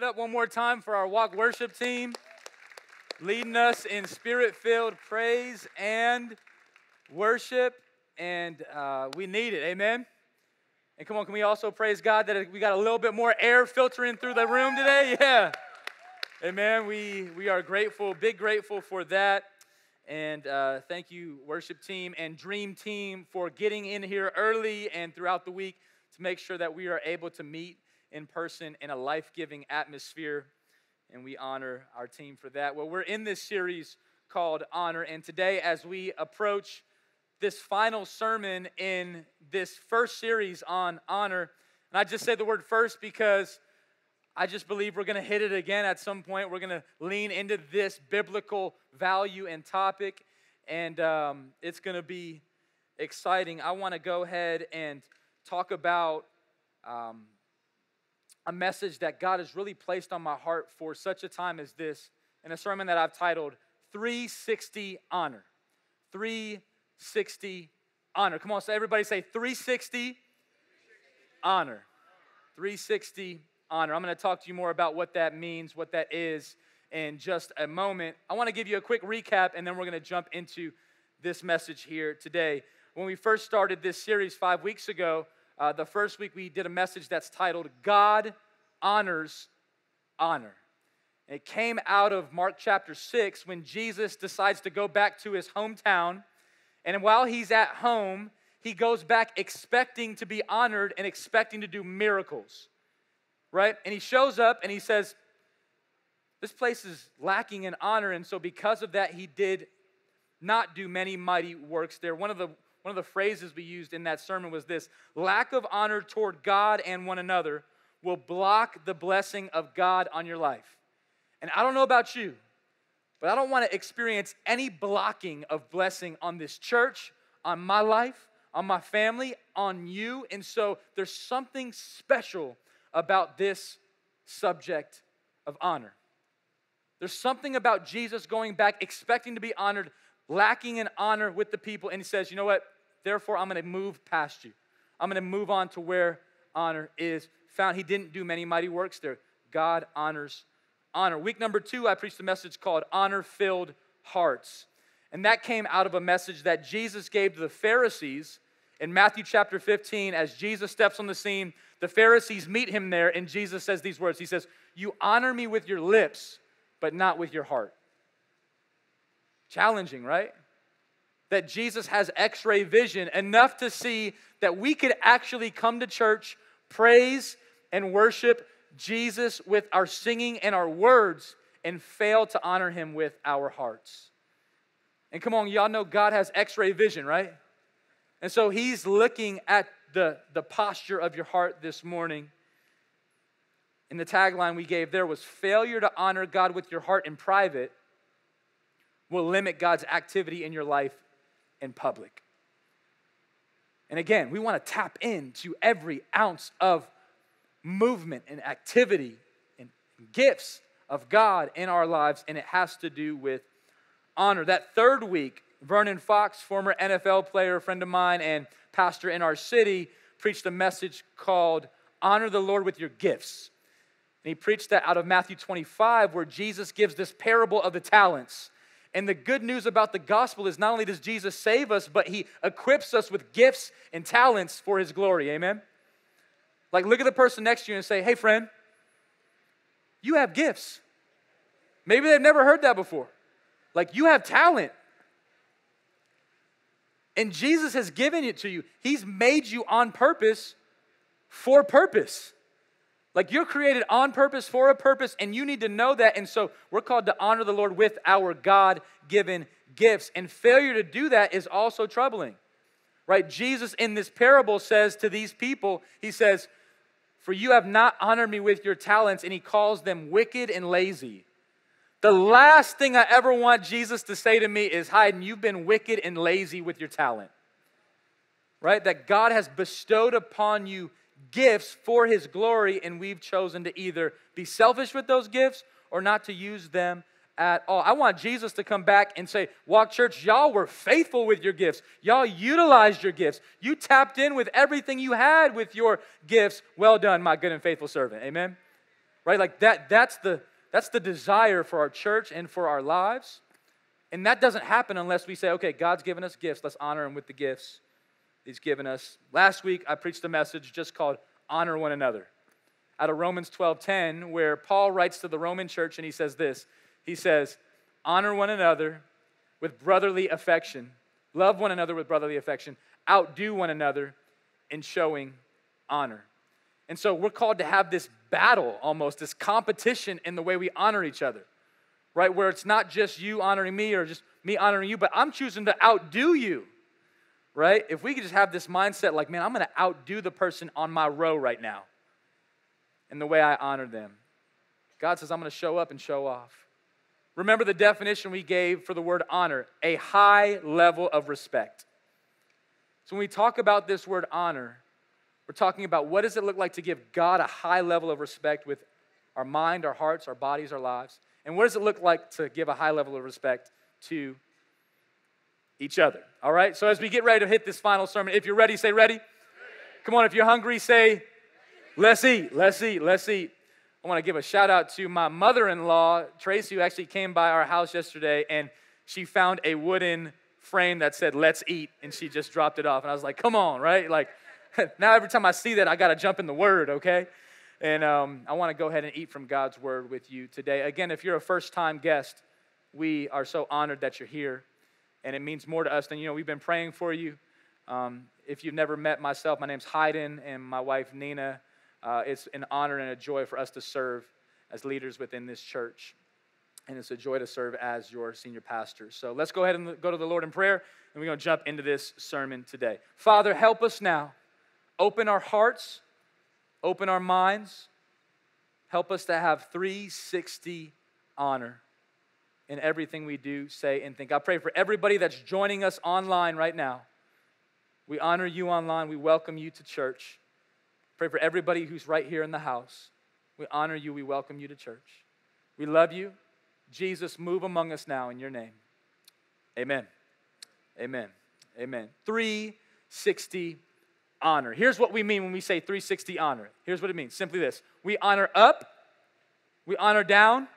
it up one more time for our walk worship team, leading us in spirit filled praise and worship. And uh, we need it. Amen. And come on, can we also praise God that we got a little bit more air filtering through the room today? Yeah. Amen. We, we are grateful, big grateful for that. And uh, thank you, worship team and dream team, for getting in here early and throughout the week to make sure that we are able to meet in person in a life giving atmosphere. And we honor our team for that. Well, we're in this series called Honor. And today, as we approach this final sermon in this first series on honor, and I just say the word first because I just believe we're going to hit it again at some point. We're going to lean into this biblical value and topic, and um, it's going to be exciting. I want to go ahead and talk about um, a message that God has really placed on my heart for such a time as this in a sermon that I've titled 360 Honor. 360 Honor. Come on, so everybody say 360 Honor. 360 Honor. I'm going to talk to you more about what that means, what that is in just a moment. I want to give you a quick recap and then we're going to jump into this message here today. When we first started this series five weeks ago, uh, the first week we did a message that's titled God Honors Honor. It came out of Mark chapter 6 when Jesus decides to go back to his hometown. And while he's at home, he goes back expecting to be honored and expecting to do miracles. Right? And he shows up and he says, This place is lacking in honor. And so, because of that, he did not do many mighty works there. One of the one of the phrases we used in that sermon was this lack of honor toward God and one another will block the blessing of God on your life. And I don't know about you, but I don't want to experience any blocking of blessing on this church, on my life, on my family, on you. And so there's something special about this subject of honor. There's something about Jesus going back, expecting to be honored, lacking in honor with the people, and he says, You know what? Therefore, I'm going to move past you. I'm going to move on to where honor is found. He didn't do many mighty works there. God honors honor. Week number two, I preached a message called Honor Filled Hearts. And that came out of a message that Jesus gave to the Pharisees in Matthew chapter 15. As Jesus steps on the scene, the Pharisees meet him there, and Jesus says these words He says, You honor me with your lips, but not with your heart. Challenging, right? That Jesus has x ray vision enough to see that we could actually come to church, praise, and worship Jesus with our singing and our words and fail to honor him with our hearts. And come on, y'all know God has x ray vision, right? And so he's looking at the, the posture of your heart this morning. And the tagline we gave there was failure to honor God with your heart in private will limit God's activity in your life in public. And again, we want to tap into every ounce of movement and activity and gifts of God in our lives, and it has to do with honor. That third week, Vernon Fox, former NFL player, friend of mine, and pastor in our city, preached a message called Honor the Lord with Your Gifts. And he preached that out of Matthew 25, where Jesus gives this parable of the talents. And the good news about the gospel is not only does Jesus save us, but he equips us with gifts and talents for his glory. Amen? Like, look at the person next to you and say, hey, friend, you have gifts. Maybe they've never heard that before. Like, you have talent. And Jesus has given it to you. He's made you on purpose for purpose. Like you're created on purpose for a purpose, and you need to know that. And so we're called to honor the Lord with our God given gifts. And failure to do that is also troubling, right? Jesus in this parable says to these people, He says, For you have not honored me with your talents, and He calls them wicked and lazy. The last thing I ever want Jesus to say to me is, Hayden, you've been wicked and lazy with your talent. Right? That God has bestowed upon you gifts for his glory, and we've chosen to either be selfish with those gifts or not to use them at all. I want Jesus to come back and say, Walk Church, y'all were faithful with your gifts. Y'all utilized your gifts. You tapped in with everything you had with your gifts. Well done, my good and faithful servant. Amen. right? Like that, that's the, that's the desire for our church and for our lives. And that doesn't happen unless we say, okay, God's given us gifts. Let's honor Him with the gifts He's given us. Last week, I preached a message just called Honor One Another out of Romans 12:10, where Paul writes to the Roman church and he says this. He says, Honor one another with brotherly affection, love one another with brotherly affection, outdo one another in showing honor. And so we're called to have this battle almost, this competition in the way we honor each other right? Where it's not just you honoring me or just me honoring you, but I'm choosing to outdo you, right? If we could just have this mindset like, man, I'm going to outdo the person on my row right now in the way I honor them. God says, I'm going to show up and show off. Remember the definition we gave for the word honor a high level of respect. So when we talk about this word honor, we're talking about what does it look like to give God a high level of respect with our mind, our hearts, our bodies, our lives. And what does it look like to give a high level of respect to each other? All right? So as we get ready to hit this final sermon, if you're ready, say ready. Come on, if you're hungry, say let's eat, let's eat, let's eat. I want to give a shout out to my mother in law, Tracy, who actually came by our house yesterday and she found a wooden frame that said let's eat and she just dropped it off. And I was like, come on, right? Like, now every time I see that, I got to jump in the word, okay? And um, I want to go ahead and eat from God's word with you today. Again, if you're a first time guest, we are so honored that you're here. And it means more to us than, you know, we've been praying for you. Um, if you've never met myself, my name's Hayden and my wife Nina. Uh, it's an honor and a joy for us to serve as leaders within this church. And it's a joy to serve as your senior pastor. So let's go ahead and go to the Lord in prayer, and we're going to jump into this sermon today. Father, help us now. Open our hearts open our minds, help us to have 360 honor in everything we do, say, and think. I pray for everybody that's joining us online right now. We honor you online. We welcome you to church. Pray for everybody who's right here in the house. We honor you. We welcome you to church. We love you. Jesus, move among us now in your name. Amen. Amen. Amen. 360 honor. Here's what we mean when we say 360 honor. Here's what it means simply this we honor up, we honor down,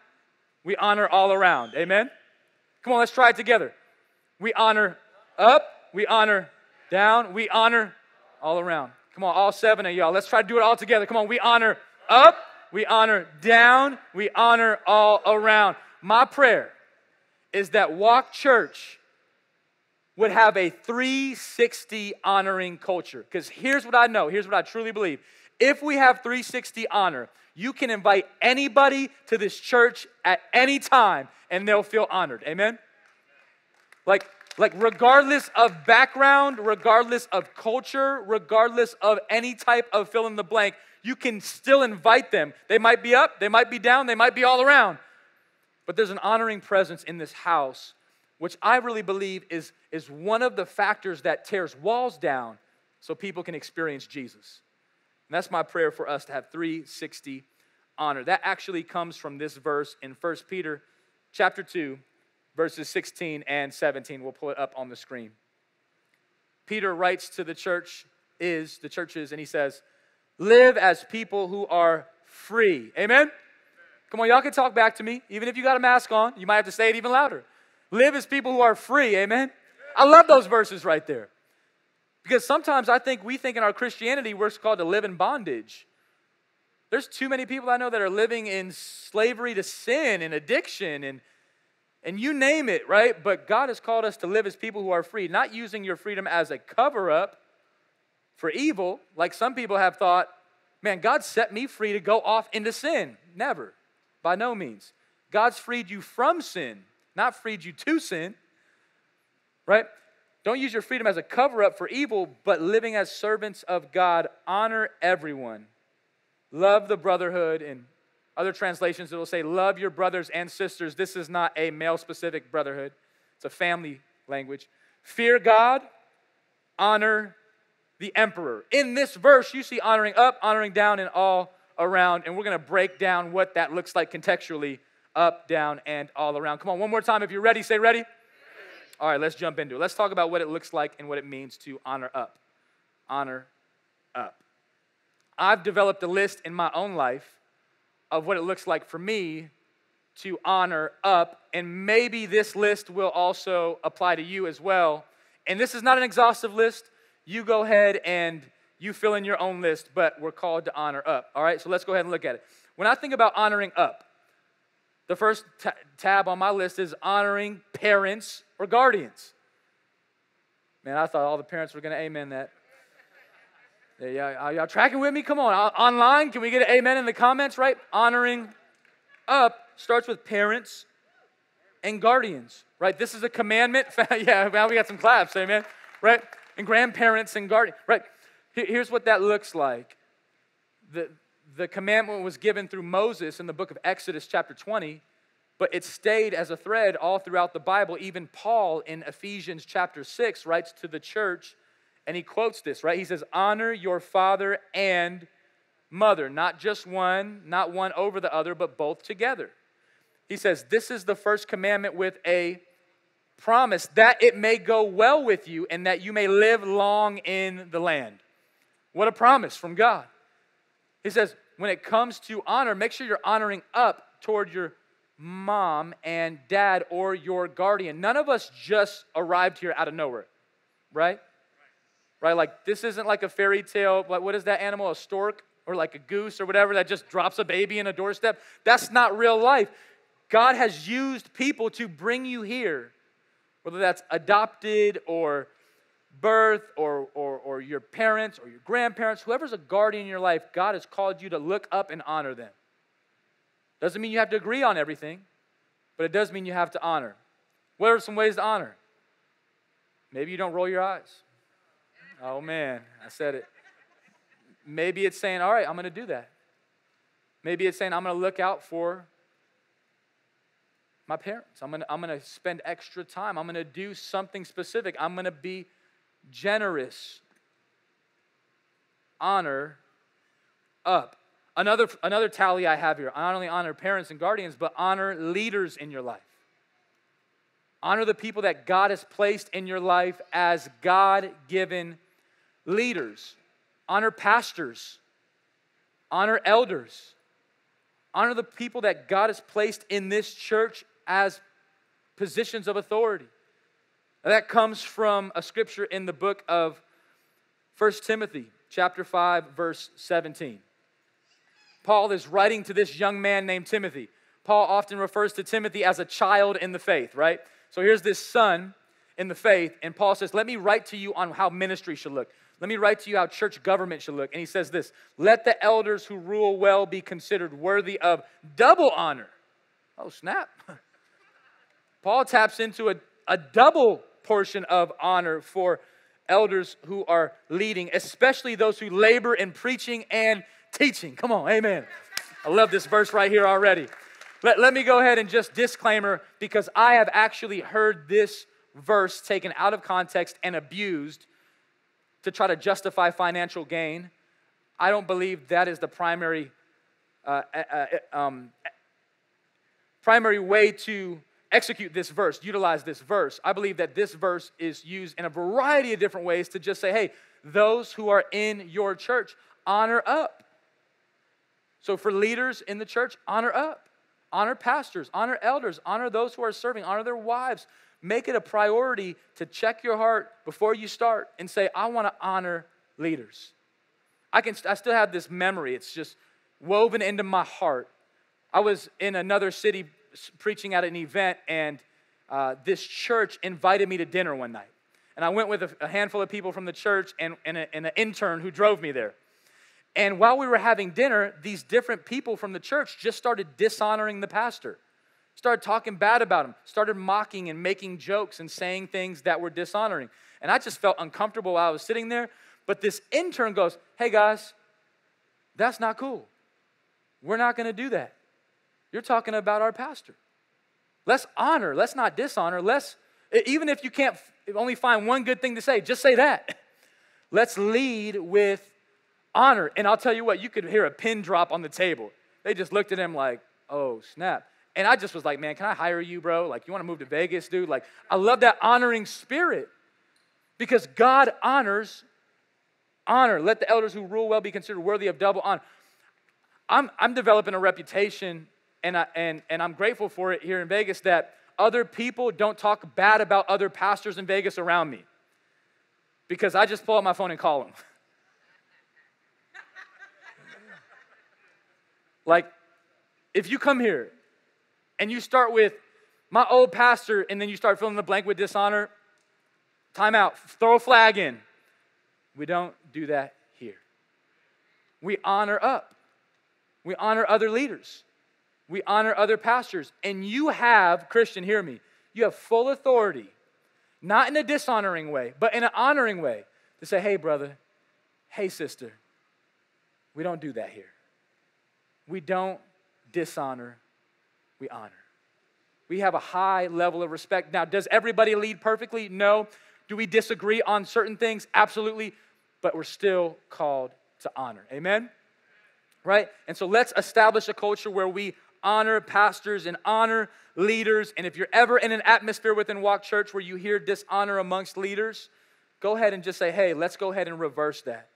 we honor all around. Amen? Come on, let's try it together. We honor up, we honor down, we honor all around. Come on, all seven of y'all. Let's try to do it all together. Come on, we honor up, we honor down, we honor all around. My prayer is that Walk Church would have a 360 honoring culture. Because here's what I know, here's what I truly believe. If we have 360 honor, you can invite anybody to this church at any time and they'll feel honored. Amen? Like, like regardless of background, regardless of culture, regardless of any type of fill in the blank, you can still invite them. They might be up, they might be down, they might be all around. But there's an honoring presence in this house which I really believe is, is one of the factors that tears walls down so people can experience Jesus. And that's my prayer for us to have 360 honor. That actually comes from this verse in 1 Peter chapter 2, verses 16 and 17. We'll pull it up on the screen. Peter writes to the church is the churches and he says, "Live as people who are free." Amen. Come on, y'all can talk back to me even if you got a mask on. You might have to say it even louder. Live as people who are free. Amen. I love those verses right there. Because sometimes I think we think in our Christianity we're called to live in bondage. There's too many people I know that are living in slavery to sin and addiction and and you name it, right? But God has called us to live as people who are free, not using your freedom as a cover up for evil, like some people have thought, man, God set me free to go off into sin. Never. By no means. God's freed you from sin not freed you to sin, right? Don't use your freedom as a cover up for evil, but living as servants of God. Honor everyone. Love the brotherhood. In other translations, it will say, Love your brothers and sisters. This is not a male specific brotherhood, it's a family language. Fear God, honor the emperor. In this verse, you see honoring up, honoring down, and all around. And we're going to break down what that looks like contextually up, down, and all around. Come on, one more time. If you're ready, say ready. All right, let's jump into it. Let's talk about what it looks like and what it means to honor up. Honor up. I've developed a list in my own life of what it looks like for me to honor up. And maybe this list will also apply to you as well. And this is not an exhaustive list. You go ahead and you fill in your own list, but we're called to honor up. All right, so let's go ahead and look at it. When I think about honoring up, the first t- tab on my list is honoring parents or guardians. Man, I thought all the parents were going to amen that. Yeah, are y'all tracking with me? Come on, online, can we get an amen in the comments, right? Honoring up starts with parents and guardians, right? This is a commandment. yeah, well, we got some claps, amen, right? And grandparents and guardians, right? Here's what that looks like. The, the commandment was given through Moses in the book of Exodus, chapter 20, but it stayed as a thread all throughout the Bible. Even Paul in Ephesians, chapter 6, writes to the church, and he quotes this, right? He says, Honor your father and mother, not just one, not one over the other, but both together. He says, This is the first commandment with a promise that it may go well with you and that you may live long in the land. What a promise from God. He says, when it comes to honor, make sure you're honoring up toward your mom and dad or your guardian. None of us just arrived here out of nowhere, right? Right? Like, this isn't like a fairy tale. Like, what is that animal? A stork or like a goose or whatever that just drops a baby in a doorstep? That's not real life. God has used people to bring you here, whether that's adopted or birth or, or, or your parents or your grandparents, whoever's a guardian in your life, God has called you to look up and honor them. Doesn't mean you have to agree on everything, but it does mean you have to honor. What are some ways to honor? Maybe you don't roll your eyes. Oh man, I said it. Maybe it's saying, all right, I'm going to do that. Maybe it's saying, I'm going to look out for my parents. I'm going I'm going to spend extra time. I'm going to do something specific. I'm going to be generous, honor up. Another, another tally I have here I not only honor parents and guardians, but honor leaders in your life. Honor the people that God has placed in your life as God given leaders. Honor pastors. Honor elders. Honor the people that God has placed in this church as positions of authority. That comes from a scripture in the book of 1 Timothy, chapter 5, verse 17. Paul is writing to this young man named Timothy. Paul often refers to Timothy as a child in the faith, right? So here's this son in the faith, and Paul says, Let me write to you on how ministry should look. Let me write to you how church government should look. And he says this Let the elders who rule well be considered worthy of double honor. Oh, snap. Paul taps into a, a double portion of honor for elders who are leading, especially those who labor in preaching and teaching. Come on, amen. I love this verse right here already. Let, let me go ahead and just disclaimer because I have actually heard this verse taken out of context and abused to try to justify financial gain. I don't believe that is the primary, uh, uh, uh um, primary way to execute this verse, utilize this verse. I believe that this verse is used in a variety of different ways to just say, hey, those who are in your church, honor up. So for leaders in the church, honor up. Honor pastors, honor elders, honor those who are serving, honor their wives. Make it a priority to check your heart before you start and say, I want to honor leaders. I can I still have this memory. It's just woven into my heart. I was in another city preaching at an event, and uh, this church invited me to dinner one night. And I went with a, a handful of people from the church and, and, a, and an intern who drove me there. And while we were having dinner, these different people from the church just started dishonoring the pastor, started talking bad about him, started mocking and making jokes and saying things that were dishonoring. And I just felt uncomfortable while I was sitting there. But this intern goes, Hey guys, that's not cool. We're not going to do that. You're talking about our pastor. Let's honor, let's not dishonor. Let's, even if you can't only find one good thing to say, just say that. Let's lead with honor. And I'll tell you what, you could hear a pin drop on the table. They just looked at him like, oh, snap. And I just was like, man, can I hire you, bro? Like, you want to move to Vegas, dude? Like, I love that honoring spirit because God honors honor. Let the elders who rule well be considered worthy of double honor. I'm, I'm developing a reputation, and, I, and, and I'm grateful for it here in Vegas that other people don't talk bad about other pastors in Vegas around me because I just pull out my phone and call them. like, if you come here and you start with my old pastor and then you start filling the blank with dishonor, time out, throw a flag in. We don't do that here. We honor up, we honor other leaders, we honor other pastors. And you have, Christian, hear me, you have full authority, not in a dishonoring way, but in an honoring way, to say, hey, brother, hey, sister, we don't do that here. We don't dishonor, we honor. We have a high level of respect. Now, does everybody lead perfectly? No. Do we disagree on certain things? Absolutely. But we're still called to honor. Amen? Right? And so let's establish a culture where we honor pastors and honor leaders. And if you're ever in an atmosphere within Walk Church where you hear dishonor amongst leaders, go ahead and just say, hey, let's go ahead and reverse that.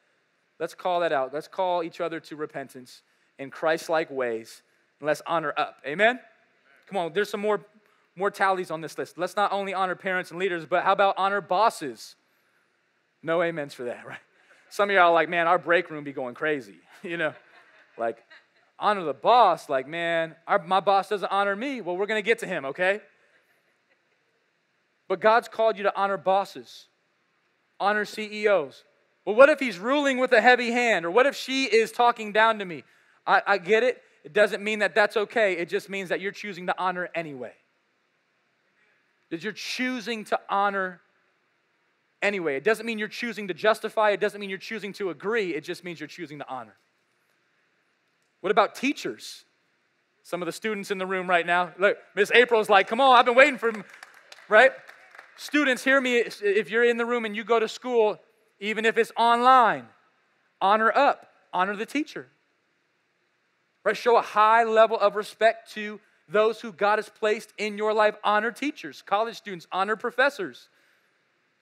Let's call that out. Let's call each other to repentance in Christ like ways. And let's honor up. Amen? Come on, there's some more, tallies on this list. Let's not only honor parents and leaders, but how about honor bosses? No amens for that, right? Some of y'all are like, man, our break room be going crazy, you know? Like, honor the boss. Like, man, our, my boss doesn't honor me. Well, we're going to get to him, okay? But God's called you to honor bosses, honor CEOs. Well, what if he's ruling with a heavy hand? Or what if she is talking down to me? I, I get it. It doesn't mean that that's okay. It just means that you're choosing to honor anyway. That you're choosing to honor anyway. It doesn't mean you're choosing to justify, it doesn't mean you're choosing to agree, it just means you're choosing to honor. What about teachers? Some of the students in the room right now. Look, Miss April's like, come on, I've been waiting for, right? Students, hear me. If you're in the room and you go to school, even if it's online, honor up, honor the teacher. Right? Show a high level of respect to those who God has placed in your life. Honor teachers, college students, honor professors,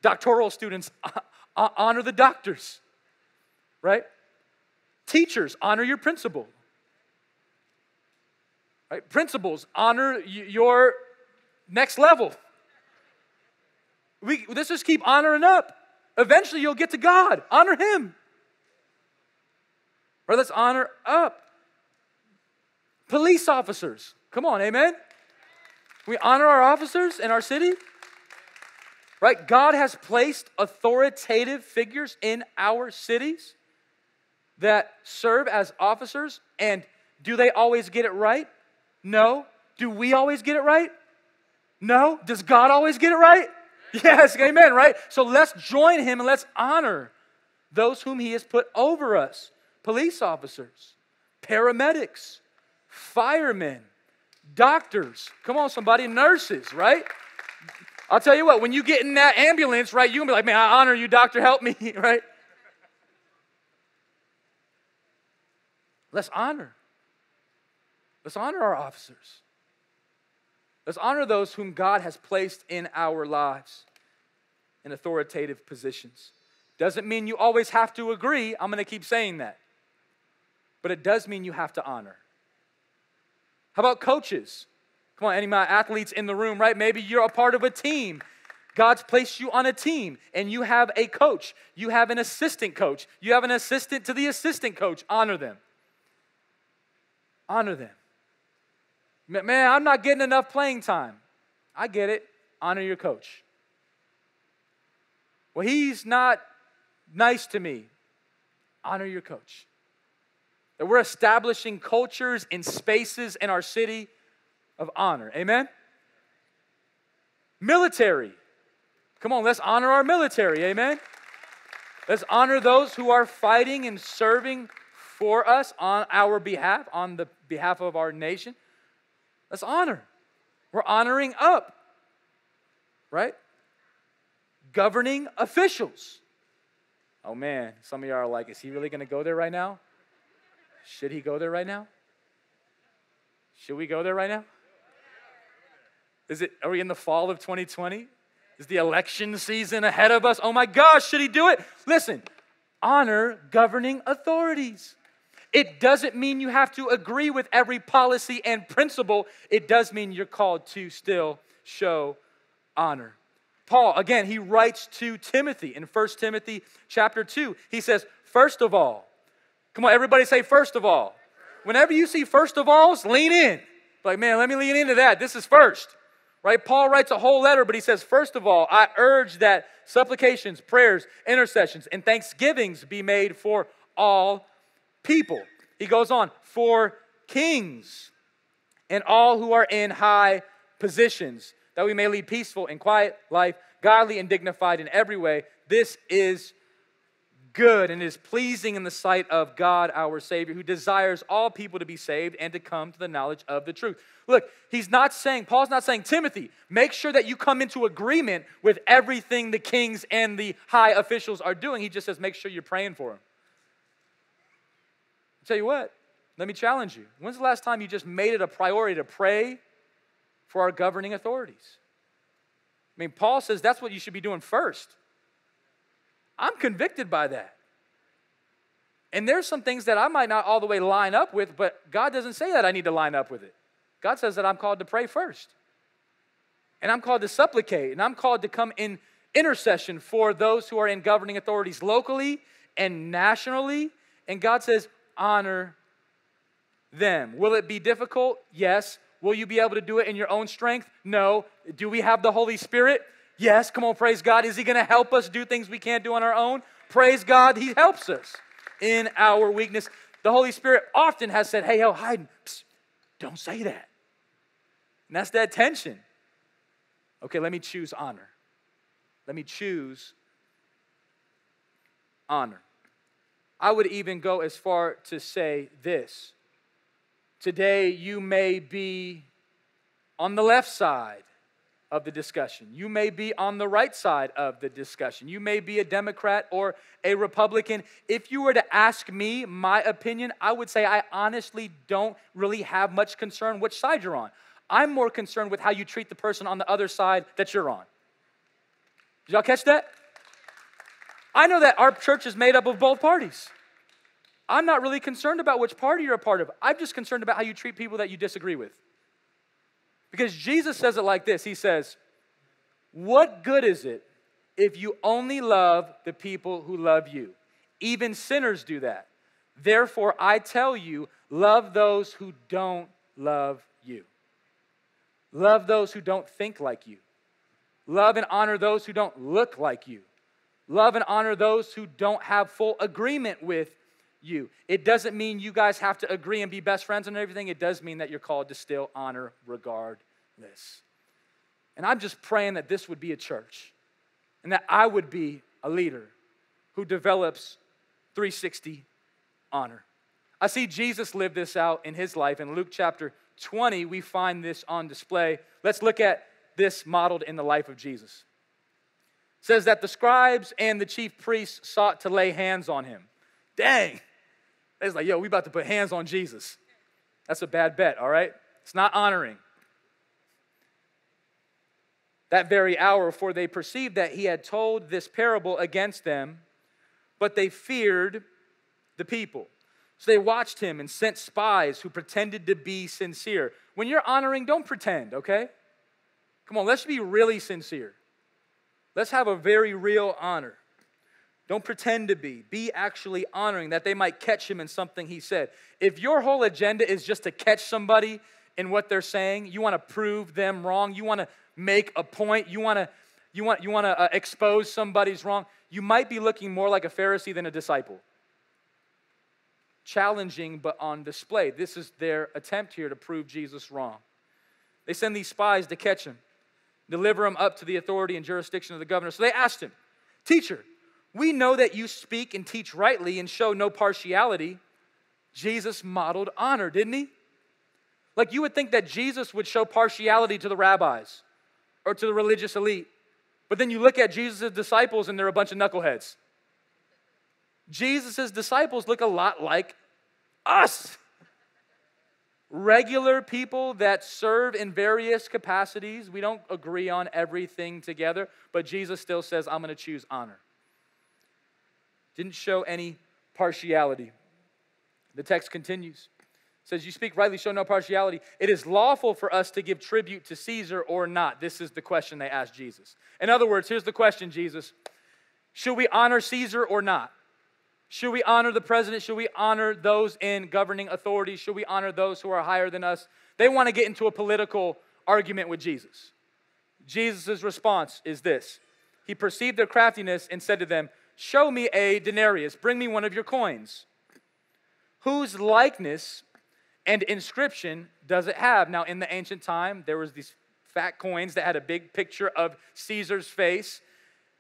doctoral students, uh, honor the doctors. Right? Teachers, honor your principal. Right? Principals, honor your next level. We, let's just keep honoring up. Eventually, you'll get to God. Honor Him. Right? Let's honor up. Police officers. Come on, amen? We honor our officers in our city. Right? God has placed authoritative figures in our cities that serve as officers. And do they always get it right? No. Do we always get it right? No. Does God always get it right? Yes, amen, right? So let's join him and let's honor those whom he has put over us police officers, paramedics, firemen, doctors. Come on, somebody, nurses, right? I'll tell you what, when you get in that ambulance, right, you can be like, man, I honor you, doctor, help me, right? Let's honor. Let's honor our officers. Let's honor those whom God has placed in our lives in authoritative positions. Doesn't mean you always have to agree. I'm going to keep saying that. But it does mean you have to honor. How about coaches? Come on, any of my athletes in the room, right? Maybe you're a part of a team. God's placed you on a team and you have a coach. You have an assistant coach. You have an assistant to the assistant coach. Honor them. Honor them. Man, I'm not getting enough playing time. I get it. Honor your coach. Well, he's not nice to me. Honor your coach. That we're establishing cultures and spaces in our city of honor. Amen? Military. Come on, let's honor our military. Amen? Let's honor those who are fighting and serving for us on our behalf, on the behalf of our nation. Let's honor. We're honoring up, right? Governing officials. Oh man, some of y'all are like, is he really to go there right now? Should he go there right now? Should we go there right now? Is it are we in the fall of 2020? Is the election season ahead of us? Oh my gosh, should he do it? Listen, honor governing authorities. It doesn't mean you have to agree with every policy and principle. It does mean you're called to still show honor. Paul, again, he writes to Timothy in 1 Timothy chapter 2. He says, First of all, come on, everybody say, First of all. Whenever you see first of alls, lean in. Like, man, let me lean into that. This is first. Right? Paul writes a whole letter, but he says, First of all, I urge that supplications, prayers, intercessions, and thanksgivings be made for all people. He goes on, for kings and all who are in high positions that we may lead peaceful and quiet life, godly and dignified in every way. This is good and is pleasing in the sight of God our Savior, who desires all people to be saved and to come to the knowledge of the truth. Look, he's not saying, Paul's not saying, Timothy, make sure that you come into agreement with everything the kings and the high officials are doing. He just says, make sure you're praying for them. I'll tell you what, let me challenge you. When's the last time you just made it a priority to pray for our governing authorities. I mean, Paul says that's what you should be doing first. I'm convicted by that. And there's some things that I might not all the way line up with, but God doesn't say that I need to line up with it. God says that I'm called to pray first. And I'm called to supplicate, and I'm called to come in intercession for those who are in governing authorities locally and nationally. And God says, honor them. Will it be difficult? Yes. Will you be able to do it in your own strength? No. Do we have the Holy Spirit? Yes. Come on, praise God. Is He going to help us do things we can't do on our own? Praise God, He helps us in our weakness. The Holy Spirit often has said, Hey, yo, Hayden, psst, don't say that. And that's that tension. Okay, let me choose honor. Let me choose honor. I would even go as far to say this Today, you may be on the left side of the discussion. You may be on the right side of the discussion. You may be a Democrat or a Republican. If you were to ask me my opinion, I would say I honestly don't really have much concern which side you're on. I'm more concerned with how you treat the person on the other side that you're on. Did y'all catch that? I know that our church is made up of both parties. I'm not really concerned about which party you're a part of. I'm just concerned about how you treat people that you disagree with. Because Jesus says it like this He says, What good is it if you only love the people who love you? Even sinners do that. Therefore, I tell you, love those who don't love you. Love those who don't think like you. Love and honor those who don't look like you. Love and honor those who don't have full agreement with you. It doesn't mean you guys have to agree and be best friends and everything. It does mean that you're called to still honor regardless. And I'm just praying that this would be a church and that I would be a leader who develops 360 honor. I see Jesus live this out in his life. In Luke chapter 20, we find this on display. Let's look at this modeled in the life of Jesus. Says that the scribes and the chief priests sought to lay hands on him. Dang, it's like, yo, we about to put hands on Jesus. That's a bad bet, all right? It's not honoring. That very hour, for they perceived that he had told this parable against them, but they feared the people. So they watched him and sent spies who pretended to be sincere. When you're honoring, don't pretend, okay? Come on, let's be really sincere. Let's have a very real honor. Don't pretend to be. Be actually honoring that they might catch him in something he said. If your whole agenda is just to catch somebody in what they're saying, you want to prove them wrong, you want to make a point, you want to you want you want to uh, expose somebody's wrong, you might be looking more like a Pharisee than a disciple. Challenging but on display. This is their attempt here to prove Jesus wrong. They send these spies to catch him, deliver him up to the authority and jurisdiction of the governor. So they asked him, "Teacher, we know that you speak and teach rightly and show no partiality. Jesus modeled honor, didn't he? Like you would think that Jesus would show partiality to the rabbis or to the religious elite. But then you look at Jesus' disciples and they're a bunch of knuckleheads. Jesus' disciples look a lot like us. Regular people that serve in various capacities. We don't agree on everything together, but Jesus still says, I'm going to choose honor didn't show any partiality. The text continues. It says, You speak rightly, show no partiality. It is lawful for us to give tribute to Caesar or not. This is the question they asked Jesus. In other words, here's the question, Jesus Should we honor Caesar or not? Should we honor the president? Should we honor those in governing authority? Should we honor those who are higher than us? They want to get into a political argument with Jesus. Jesus' response is this He perceived their craftiness and said to them, Show me a denarius, bring me one of your coins. Whose likeness and inscription does it have? Now, in the ancient time, there was these fat coins that had a big picture of Caesar's face,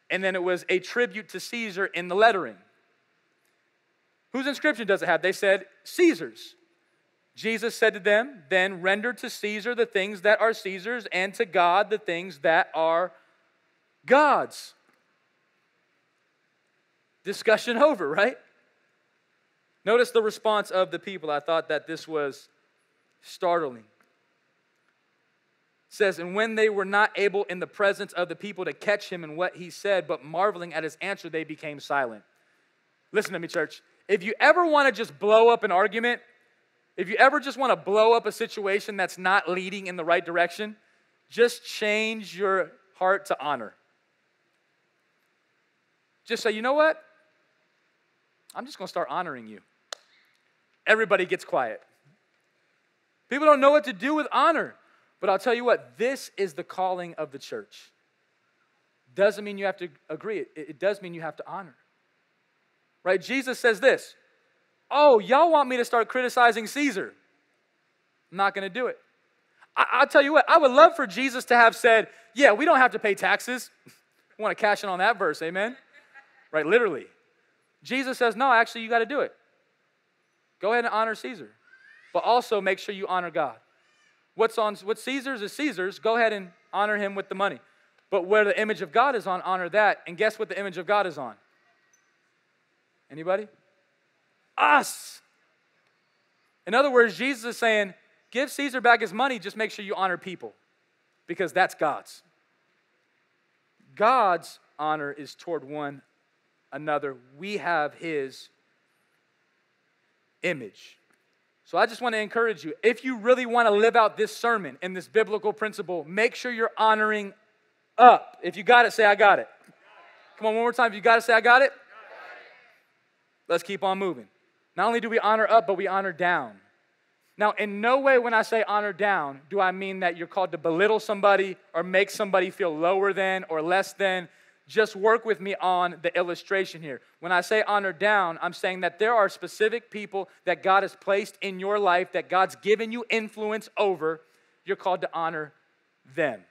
and then it was a tribute to Caesar in the lettering. Whose inscription does it have? They said, Caesar's. Jesus said to them, Then render to Caesar the things that are Caesar's, and to God the things that are God's. Discussion over, right? Notice the response of the people. I thought that this was startling. It says, And when they were not able in the presence of the people to catch him in what he said, but marveling at his answer, they became silent. Listen to me, church. If you ever want to just blow up an argument, if you ever just want to blow up a situation that's not leading in the right direction, just change your heart to honor. Just say, you know what? I'm just going to start honoring you. Everybody gets quiet. People don't know what to do with honor. But I'll tell you what, this is the calling of the church. Doesn't mean you have to agree, it, it does mean you have to honor. Right? Jesus says this Oh, y'all want me to start criticizing Caesar? I'm not going to do it. I, will tell you what, I would love for Jesus to have said, Yeah, we don't have to pay taxes. I want to cash in on that verse, amen? Right, literally. Jesus says, No, actually, you got to do it. Go ahead and honor Caesar, but also make sure you honor God. What's on what Caesar's is Caesar's. Go ahead and honor him with the money. But where the image of God is on, honor that. And guess what the image of God is on? Anybody? us. In other words, Jesus is saying, give Caesar back his money, just make sure you honor people because that's God's. God's honor is toward one another. We have his image. So I just want to encourage you if you really want to live out this sermon and this biblical principle, make sure you're honoring up. If you got it, say, I got it. Come on, one more time. If you got it, say, I got it. Let's keep on moving. Not only do we honor up, but we honor down. Now, in no way when I say honor down do I mean that you're called to belittle somebody or make somebody feel lower than or less than. Just work with me on the illustration here. When I say honor down, I'm saying that there are specific people that God has placed in your life, that God's given you influence over. You're called to honor them.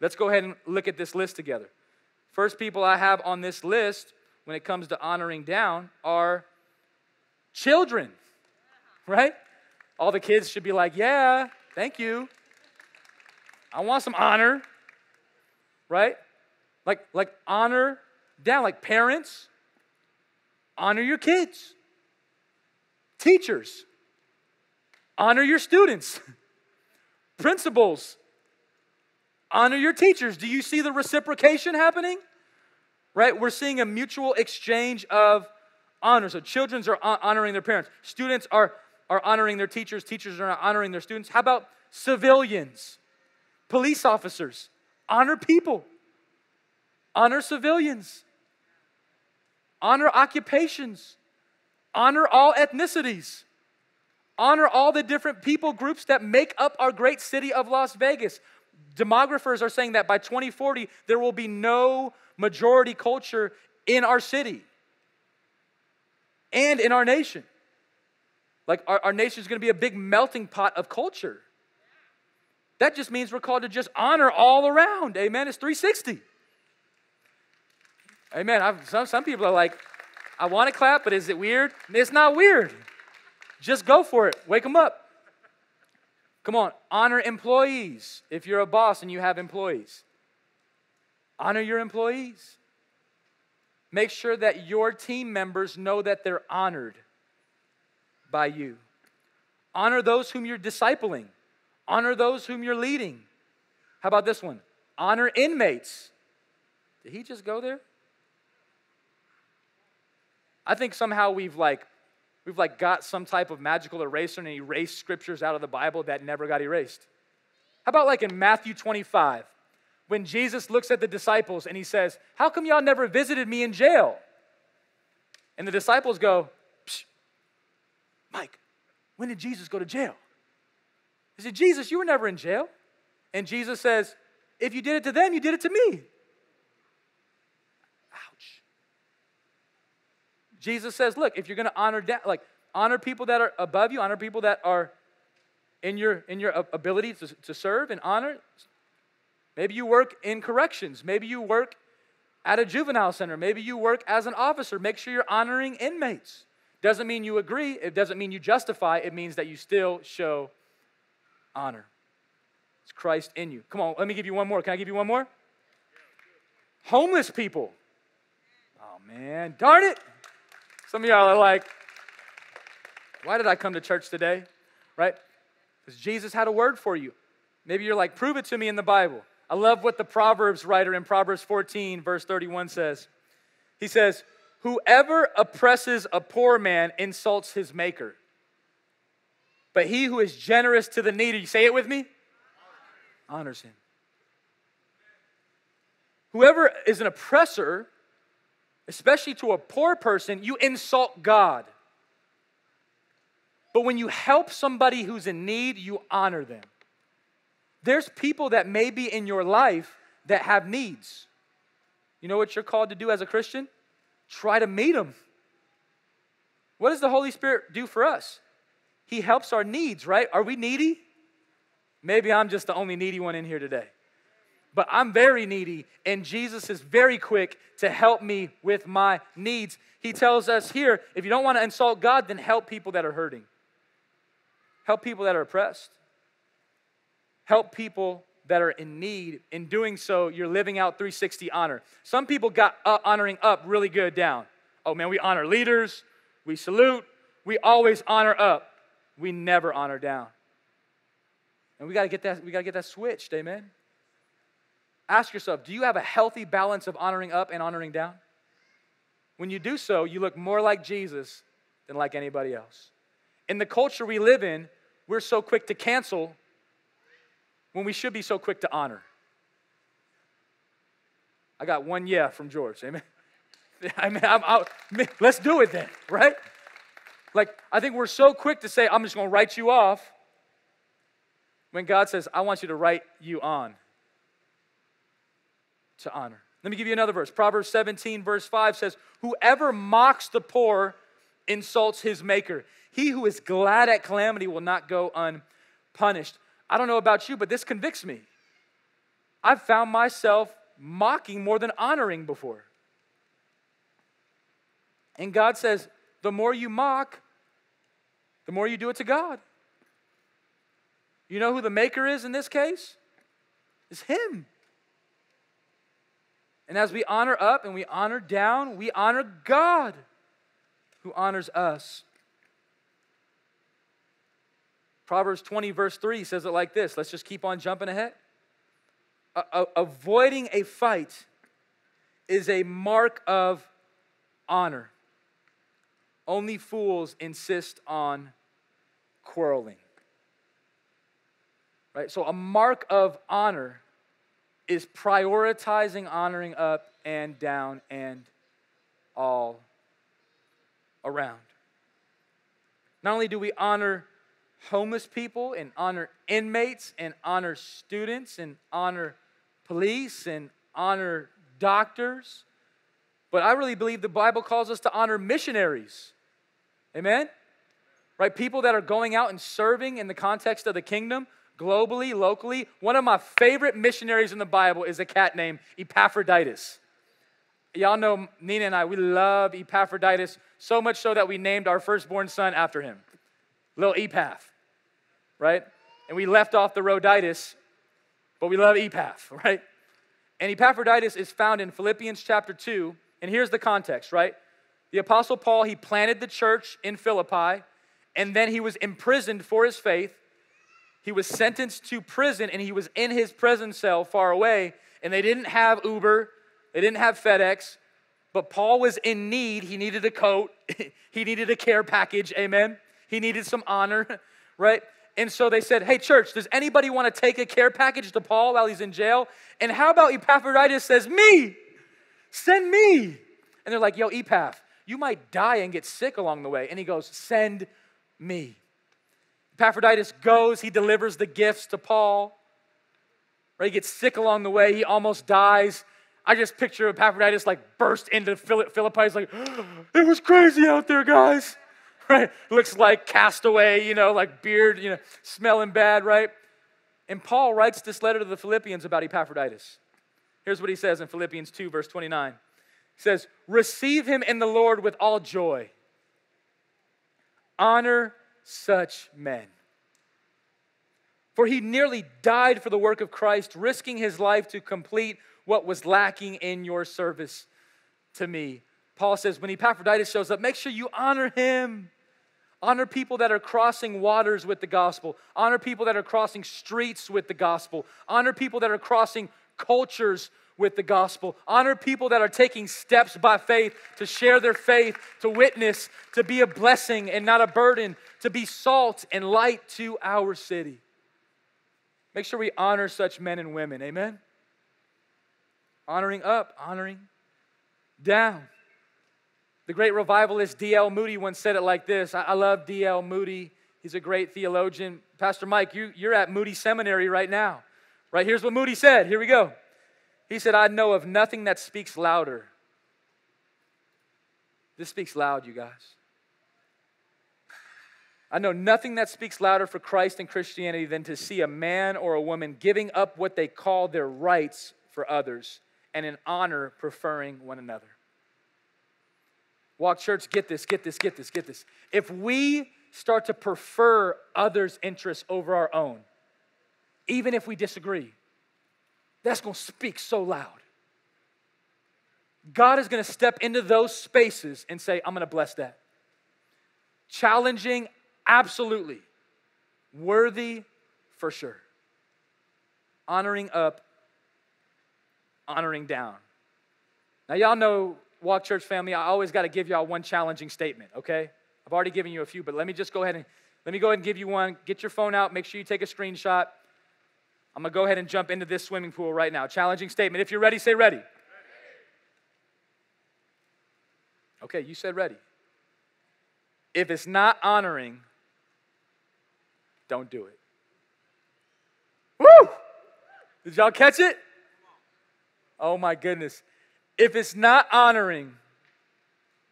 Let's go ahead and look at this list together. First people I have on this list when it comes to honoring down are Children, right? All the kids should be like, yeah, thank you. I want some honor, right? Like, like honor down, like parents, honor your kids. Teachers, honor your students. Principals, honor your teachers. Do you see the reciprocation happening? Right? We're seeing a mutual exchange of honor. So children are honoring their parents. Students are, are honoring their teachers. Teachers are honoring their students. How about civilians? Police officers. Honor people. Honor civilians. Honor occupations. Honor all ethnicities. Honor all the different people groups that make up our great city of Las Vegas. Demographers are saying that by 2040, there will be no majority culture in our city and in our nation. Like our, our nation is going to be a big melting pot of culture. That just means we're called to just honor all around. Amen. It's 360. Amen. I've, some, some people are like, I want to clap, but is it weird? It's not weird. Just go for it. Wake them up. Come on, honor employees. If you're a boss and you have employees, honor your employees. Make sure that your team members know that they're honored by you. Honor those whom you're discipling, honor those whom you're leading. How about this one? Honor inmates. Did he just go there? I think somehow we've like we've like got some type of magical eraser and erased scriptures out of the Bible that never got erased. How about like in Matthew 25, when Jesus looks at the disciples and he says, How come y'all never visited me in jail? And the disciples go, Mike, when did Jesus go to jail? He said, Jesus, you were never in jail. And Jesus says, If you did it to them, you did it to me. Jesus says, Look, if you're going to honor, like, honor people that are above you, honor people that are in your, in your ability to, to serve and honor. Maybe you work in corrections. Maybe you work at a juvenile center. Maybe you work as an officer. Make sure you're honoring inmates. Doesn't mean you agree, it doesn't mean you justify, it means that you still show honor. It's Christ in you. Come on, let me give you one more. Can I give you one more? Homeless people. Oh man, darn it. Some of y'all are like, why did I come to church today? Right? Because Jesus had a word for you. Maybe you're like, prove it to me in the Bible. I love what the Proverbs writer in Proverbs 14, verse 31 says. He says, Whoever oppresses a poor man insults his maker. But he who is generous to the needy, say it with me, honors him. Whoever is an oppressor, especially to a poor person, you insult God. But when you help somebody who's in need, you honor them. There's people that may be in your life that have needs. You know what you're called to do as a Christian? Try to meet them. What does the Holy Spirit do for us? He helps our needs, right? Are we needy? Maybe I'm just the only needy one in here today. But I'm very needy, and Jesus is very quick to help me with my needs. He tells us here if you don't want to insult God, then help people that are hurting. Help people that are oppressed. Help people that are in need. In doing so, you're living out 360 honor. Some people got uh, honoring up really good down. Oh man, we honor leaders, we salute, we always honor up. We never honor down. And we got to get that we got to get that switched, amen. Ask yourself, do you have a healthy balance of honoring up and honoring down? When you do so, you look more like Jesus than like anybody else. In the culture we live in, we're so quick to cancel when we should be so quick to honor. I got one yeah from George. Amen. I mean, I'm. Let's do it then, right? Like, I think we're so quick to say, I'm just going to write you off when God says, I want you to write you on to honor. Let me give you another verse. Proverbs 17, verse 5 says, Whoever mocks the poor insults his maker. He who is glad at calamity will not go unpunished. I don't know about you, but this convicts me. I've found myself mocking more than honoring before. And God says, the more you mock, the more you do it to God. You know who the maker is in this case? It's Him. And as we honor up and we honor down, we honor God who honors us. Proverbs 20, verse 3 says it like this. Let's just keep on jumping ahead. avoiding a fight is a mark of honor. Only fools insist on quarreling. Right? So, a mark of honor is prioritizing honoring up and down and all around. Not only do we honor homeless people and honor inmates and honor students and honor police and honor doctors. But I really believe the Bible calls us to honor missionaries. Amen? Right? People that are going out and serving in the context of the kingdom, globally, locally. One of my favorite missionaries in the Bible is a cat named Epaphroditus. Y'all know Nina and I, we love Epaphroditus so much so that we named our firstborn son after him. Little Epaph right? And we left off the Rhoditis, but we love Epaph, right? And Epaphroditus is found in Philippians chapter 2. And here's the context, right? The Apostle Paul, he planted the church in Philippi, and then he was imprisoned for his faith. He was sentenced to prison, and he was in his prison cell far away. And they didn't have Uber, they didn't have FedEx. but Paul was in need. He needed a coat, he needed a care package, amen. He needed some honor, right? And so they said, Hey, church, does anybody want to take a care package to Paul while he's in jail? And how about Epaphroditus says, Me, send me. And they're like, Yo, Epaph, you might die and get sick along the way. And he goes, Send me. Epaphroditus goes, he delivers the gifts to Paul. Right? He gets sick along the way, he almost dies. I just picture Epaphroditus like burst into Philippi. He's like, it was crazy out there, guys. Right? Looks like castaway, you know, like beard, you know, smelling bad, right? And Paul writes this letter to the Philippians about Epaphroditus. Here's what he says in Philippians 2, verse 29. He says, Receive him in the Lord with all joy. Honor such men. For he nearly died for the work of Christ, risking his life to complete what was lacking in your service to me. Paul says, when Epaphroditus shows up, make sure you honor him. Honor people that are crossing waters with the gospel. Honor people that are crossing streets with the gospel. Honor people that are crossing cultures with the gospel. Honor people that are taking steps by faith to share their faith, to witness, to be a blessing and not a burden, to be salt and light to our city. Make sure we honor such men and women. Amen? Honoring up, honoring down. The great revivalist D.L. Moody once said it like this. I, love D.L. Moody. He's a great theologian. Pastor Mike, you, you're at Moody Seminary right now. Right here's what Moody said. Here we go. He said, I know of nothing that speaks louder. This speaks loud, you guys. I know nothing that speaks louder for Christ and Christianity than to see a man or a woman giving up what they call their rights for others and in honor preferring one another. Walk Church, get this, get this, get this, get this. If we start to prefer others' interests over our own, even if we disagree, that's going to speak so loud. God is going to step into those spaces and say, I'm going to bless that. Challenging, absolutely. Worthy, for sure. Honoring up, honoring down. Now, y'all know, Walk Church family, I always got to give y'all one challenging statement, okay? I've already given you a few, but let me just go ahead and let me go ahead and give you one. Get your phone out, make sure you take a screenshot. I'm gonna go ahead and jump into this swimming pool right now. Challenging statement. If you're ready, say ready. ready. Okay, you said ready. If it's not honoring, don't do it. Woo! Did y'all catch it? Oh my goodness. If it's not honoring,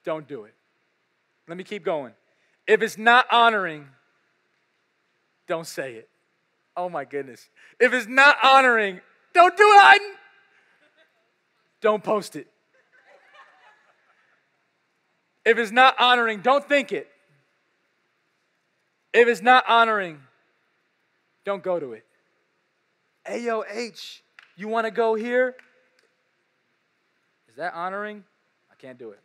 don't do it. Let me keep going. If it's not honoring, don't say it. Oh my goodness. If it's not honoring, don't do it. Don't post it. If it's not honoring, don't think it. If it's not honoring, don't go to it. AOH, you want to go here? Is that honoring? I can't do it.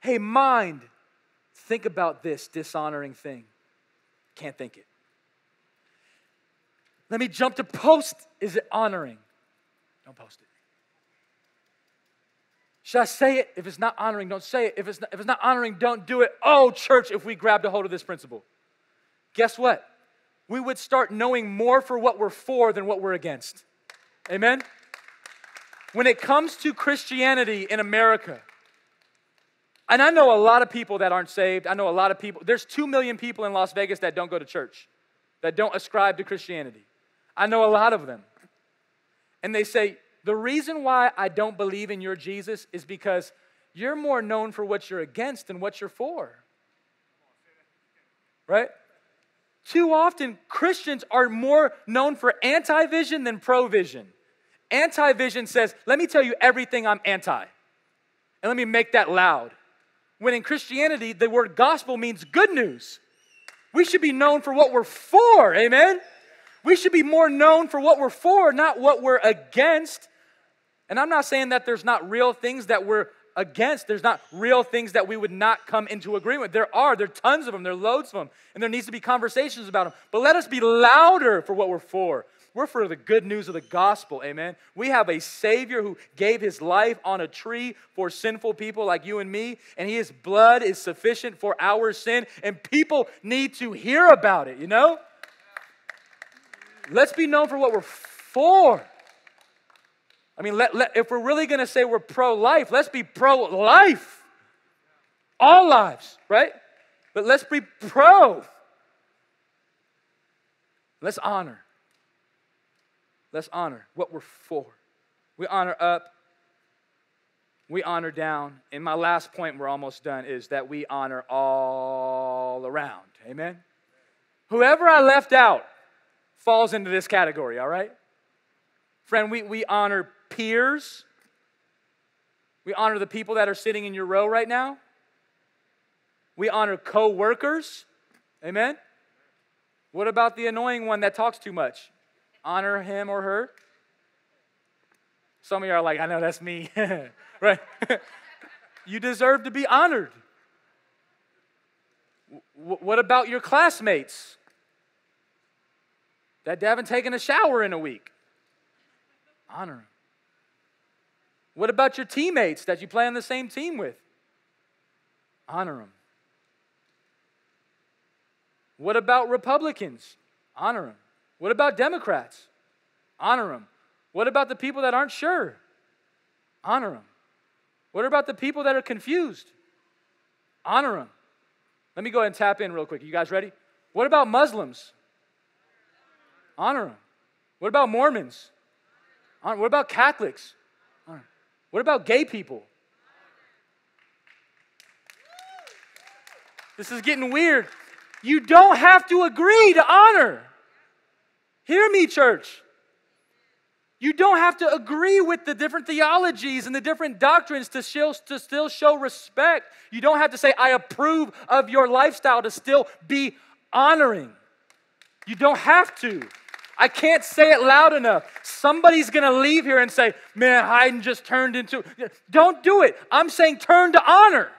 Hey, mind, think about this dishonoring thing. Can't think it. Let me jump to post. Is it honoring? Don't post it. Should I say it? If it's not honoring, don't say it. If it's not, if it's not honoring, don't do it. Oh, church, if we grabbed a hold of this principle, guess what? We would start knowing more for what we're for than what we're against. Amen? When it comes to Christianity in America, and I know a lot of people that aren't saved. I know a lot of people. There's 2 million people in Las Vegas that don't go to church, that don't ascribe to Christianity. I know a lot of them. And they say, the reason why I don't believe in your Jesus is because you're more known for what you're against than what you're for. Right? Too often, Christians are more known for anti vision than pro vision. Anti vision says, let me tell you everything I'm anti. And let me make that loud. When in Christianity, the word gospel means good news. We should be known for what we're for, amen? We should be more known for what we're for, not what we're against. And I'm not saying that there's not real things that we're against. There's not real things that we would not come into agreement. There are. There are tons of them. There are loads of them. And there needs to be conversations about them. But let us be louder for what we're for. We're for the good news of the gospel, amen. We have a Savior who gave his life on a tree for sinful people like you and me, and his blood is sufficient for our sin, and people need to hear about it, you know? Let's be known for what we're for. I mean, let, let, if we're really going to say we're pro life, let's be pro life. All lives, right? But let's be pro. Let's honor. Let's honor what we're for. We honor up, we honor down. And my last point, we're almost done, is that we honor all around. Amen? Whoever I left out falls into this category, all right? Friend, we, we honor peers. We honor the people that are sitting in your row right now. We honor co workers. Amen? What about the annoying one that talks too much? honor him or her? Some of you are like, I know that's me, right? you deserve to be honored. W- what about your classmates that haven't taken a shower in a week? Honor them. What about your teammates that you play on the same team with? Honor them. What about Republicans? Honor them. What about Democrats? Honor them. What about the people that aren't sure? Honor them. What about the people that are confused? Honor them. Let me go ahead and tap in real quick. You guys ready? What about Muslims? Honor them. What about Mormons? Honor. What about Catholics? Honor. What about gay people? This is getting weird. You don't have to agree to honor. Hear me, church. You don't have to agree with the different theologies and the different doctrines to, show, to still show respect. You don't have to say, I approve of your lifestyle to still be honoring. You don't have to. I can't say it loud enough. Somebody's going to leave here and say, Man, Hayden just turned into. Don't do it. I'm saying turn to honor.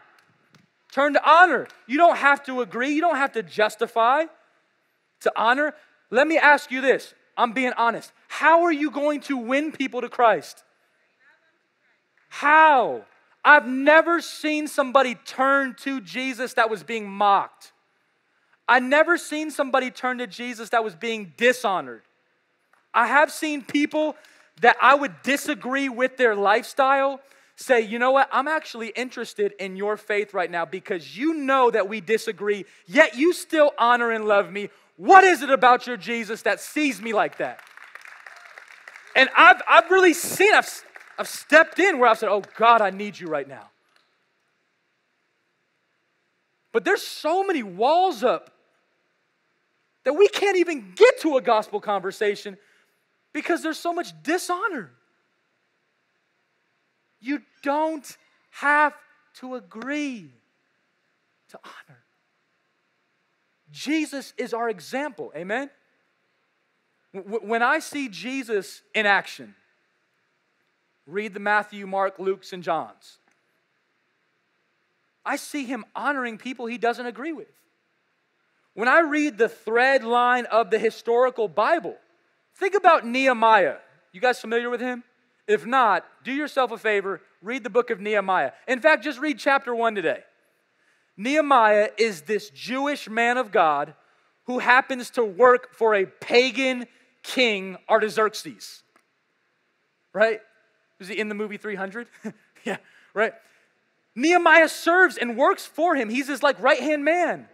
Turn to honor. You don't have to agree, you don't have to justify to honor. Let me ask you this. I'm being honest. How are you going to win people to Christ? How? I've never seen somebody turn to Jesus that was being mocked. I never seen somebody turn to Jesus that was being dishonored. I have seen people that I would disagree with their lifestyle say, you know what, I'm actually interested in your faith right now because you know that we disagree, yet you still honor and love me. What is it about your Jesus that sees me like that? And I've, I've really seen, I've, I've stepped in where I've said, oh God, I need you right now. But there's so many walls up that we can't even get to a gospel conversation because there's so much dishonor. You don't have to agree to honor. Jesus is our example. Amen? When I see Jesus in action, read the Matthew, Mark, Luke's, and John's. I see him honoring people he doesn't agree with. When I read the thread line of the historical Bible, think about Nehemiah. You guys familiar with him? If not, do yourself a favor, read the book of Nehemiah. In fact, just read chapter 1 today. Nehemiah is this Jewish man of God who happens to work for a pagan king, Artaxerxes. Right? Was he in the movie 300? yeah, right? Nehemiah serves and works for him. He's his like right hand man.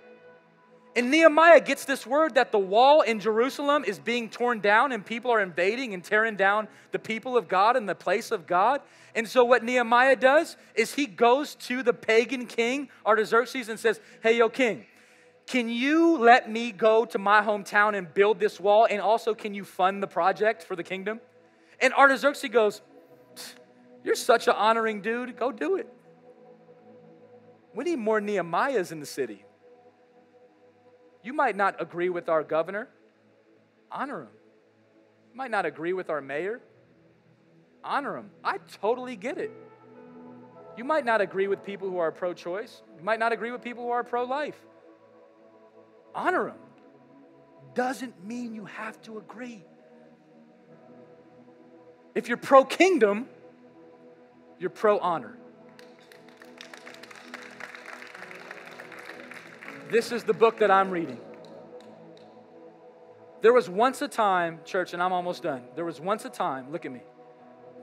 And Nehemiah gets this word that the wall in Jerusalem is being torn down and people are invading and tearing down the people of God and the place of God. And so, what Nehemiah does is he goes to the pagan king, Artaxerxes, and says, Hey, yo, king, can you let me go to my hometown and build this wall? And also, can you fund the project for the kingdom? And Artaxerxes goes, You're such an honoring dude. Go do it. We need more Nehemiahs in the city. You might not agree with our governor, honor him. You might not agree with our mayor, honor him. I totally get it. You might not agree with people who are pro choice, you might not agree with people who are pro life. Honor them. Doesn't mean you have to agree. If you're pro kingdom, you're pro honor. This is the book that I'm reading. There was once a time, church, and I'm almost done. There was once a time, look at me.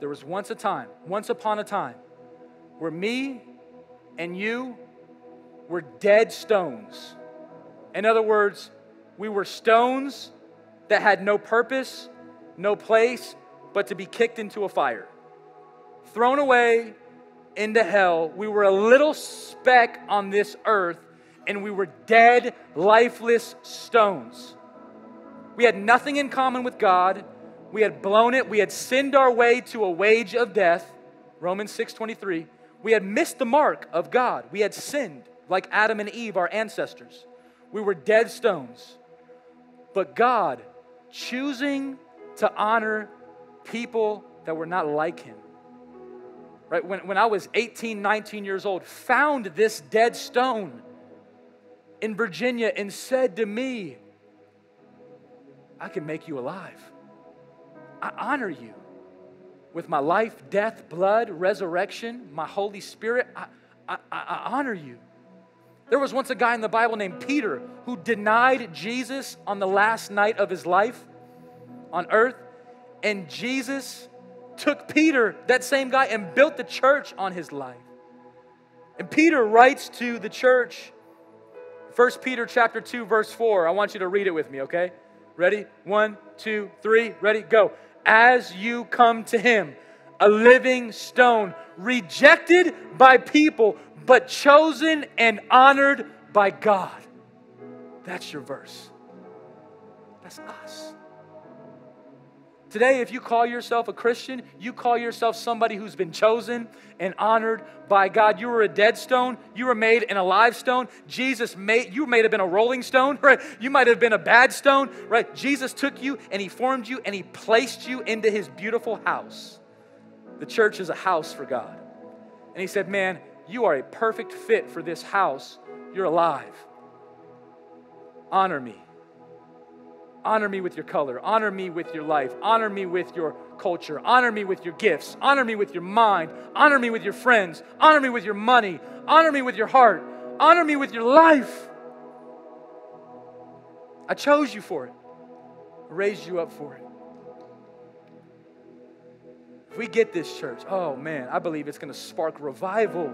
There was once a time, once upon a time, where me and you were dead stones. In other words, we were stones that had no purpose, no place, but to be kicked into a fire. Thrown away into hell. We were a little speck on this earth, and we were dead, lifeless stones. We had nothing in common with God. We had blown it. We had sinned our way to a wage of death. Romans 6:23. We had missed the mark of God. We had sinned like Adam and Eve, our ancestors. We were dead stones. But God, choosing to honor people that were not like him. Right? When, when I was 18, 19 years old, found this dead stone in Virginia and said to me, I can make you alive. I honor you with my life, death, blood, resurrection, my Holy Spirit. I, I, I, honor you. There was once a guy in the Bible named Peter who denied Jesus on the last night of his life on earth, and Jesus took Peter, that same guy, and built the church on his life. And Peter writes to the church, 1 Peter chapter 2, verse 4. I want you to read it with me, okay? Ready? One, two, three. Ready? Go. As you come to him, a living stone, rejected by people, but chosen and honored by God. That's your verse. That's us. Today, if you call yourself a Christian, you call yourself somebody who's been chosen and honored by God. You were a dead stone, you were made in a live stone. Jesus made you may have been a rolling stone, right? You might have been a bad stone, right? Jesus took you and he formed you and he placed you into his beautiful house. The church is a house for God. And he said, Man, you are a perfect fit for this house. You're alive. Honor me. Honor me with your color. Honor me with your life. Honor me with your culture. Honor me with your gifts. Honor me with your mind. Honor me with your friends. Honor me with your money. Honor me with your heart. Honor me with your life. I chose you for it, I raised you up for it. If we get this church, oh man, I believe it's going to spark revival.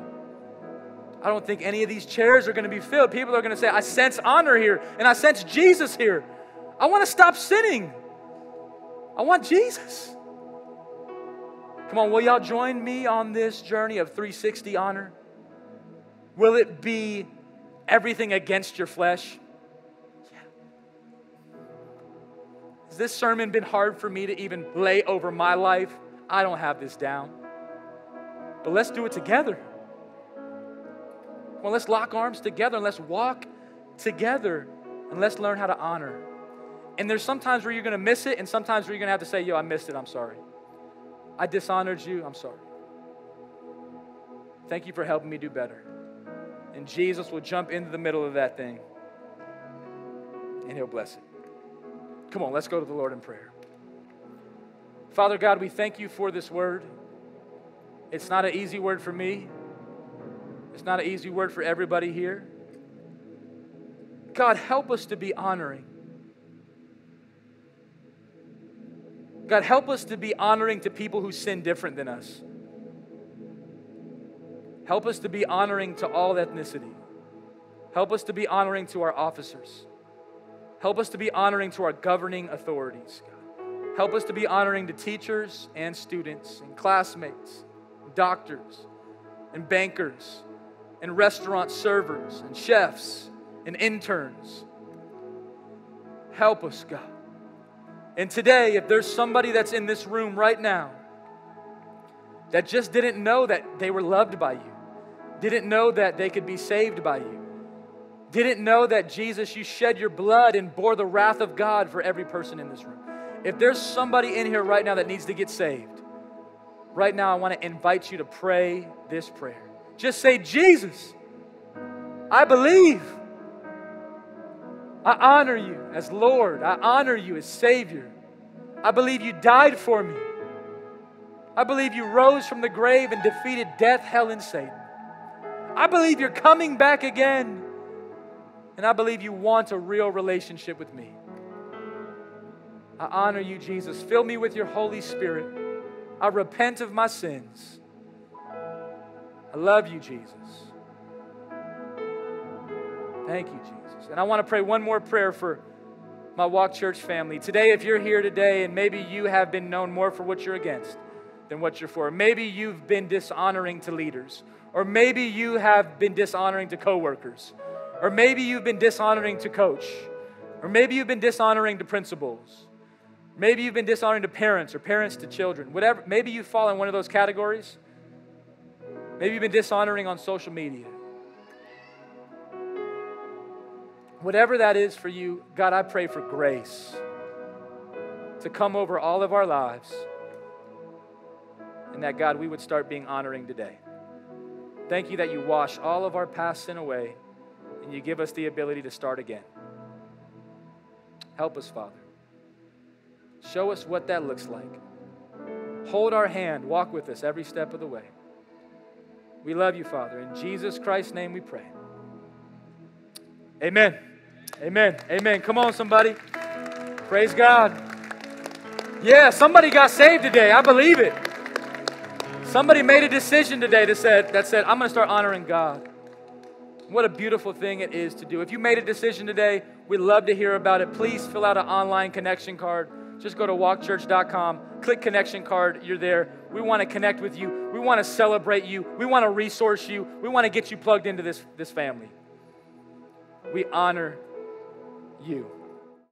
I don't think any of these chairs are going to be filled. People are going to say, I sense honor here and I sense Jesus here. I want to stop sinning. I want Jesus. Come on, will y'all join me on this journey of 360 honor? Will it be everything against your flesh? Yeah. Has this sermon been hard for me to even lay over my life? I don't have this down. But let's do it together. Well, let's lock arms together and let's walk together and let's learn how to honor. And there's sometimes where you're going to miss it, and sometimes where you're going to have to say, Yo, I missed it. I'm sorry. I dishonored you. I'm sorry. Thank you for helping me do better. And Jesus will jump into the middle of that thing and he'll bless it. Come on, let's go to the Lord in prayer. Father God, we thank you for this word. It's not an easy word for me, it's not an easy word for everybody here. God, help us to be honoring. God, help us to be honoring to people who sin different than us. Help us to be honoring to all ethnicity. Help us to be honoring to our officers. Help us to be honoring to our governing authorities. God. Help us to be honoring to teachers and students and classmates, and doctors and bankers and restaurant servers and chefs and interns. Help us, God. And today, if there's somebody that's in this room right now that just didn't know that they were loved by you, didn't know that they could be saved by you, didn't know that Jesus, you shed your blood and bore the wrath of God for every person in this room. If there's somebody in here right now that needs to get saved, right now I want to invite you to pray this prayer. Just say, Jesus, I believe. I honor you as Lord. I honor you as Savior. I believe you died for me. I believe you rose from the grave and defeated death, hell, and Satan. I believe you're coming back again. And I believe you want a real relationship with me. I honor you, Jesus. Fill me with your Holy Spirit. I repent of my sins. I love you, Jesus. Thank you, Jesus. And I want to pray one more prayer for my Walk Church family. Today, if you're here today and maybe you have been known more for what you're against than what you're for, maybe you've been dishonoring to leaders, or maybe you have been dishonoring to coworkers, or maybe you've been dishonoring to coach, or maybe you've been dishonoring to principals. Maybe you've been dishonoring to parents or parents to children. Whatever, maybe you fall in one of those categories. Maybe you've been dishonoring on social media. Whatever that is for you, God, I pray for grace to come over all of our lives. And that, God, we would start being honoring today. Thank you that you wash all of our past sin away and you give us the ability to start again. Help us, Father. Show us what that looks like. Hold our hand, walk with us every step of the way. We love you, Father. In Jesus Christ's name we pray. Amen. Amen. Amen. Come on, somebody. Praise God. Yeah, somebody got saved today. I believe it. Somebody made a decision today that said, that said I'm going to start honoring God. What a beautiful thing it is to do. If you made a decision today, we'd love to hear about it. Please fill out an online connection card just go to walkchurch.com, click connection card, you're there. We want to connect with you. We want to celebrate you. We want to resource you. We want to get you plugged into this, this family. We honor you.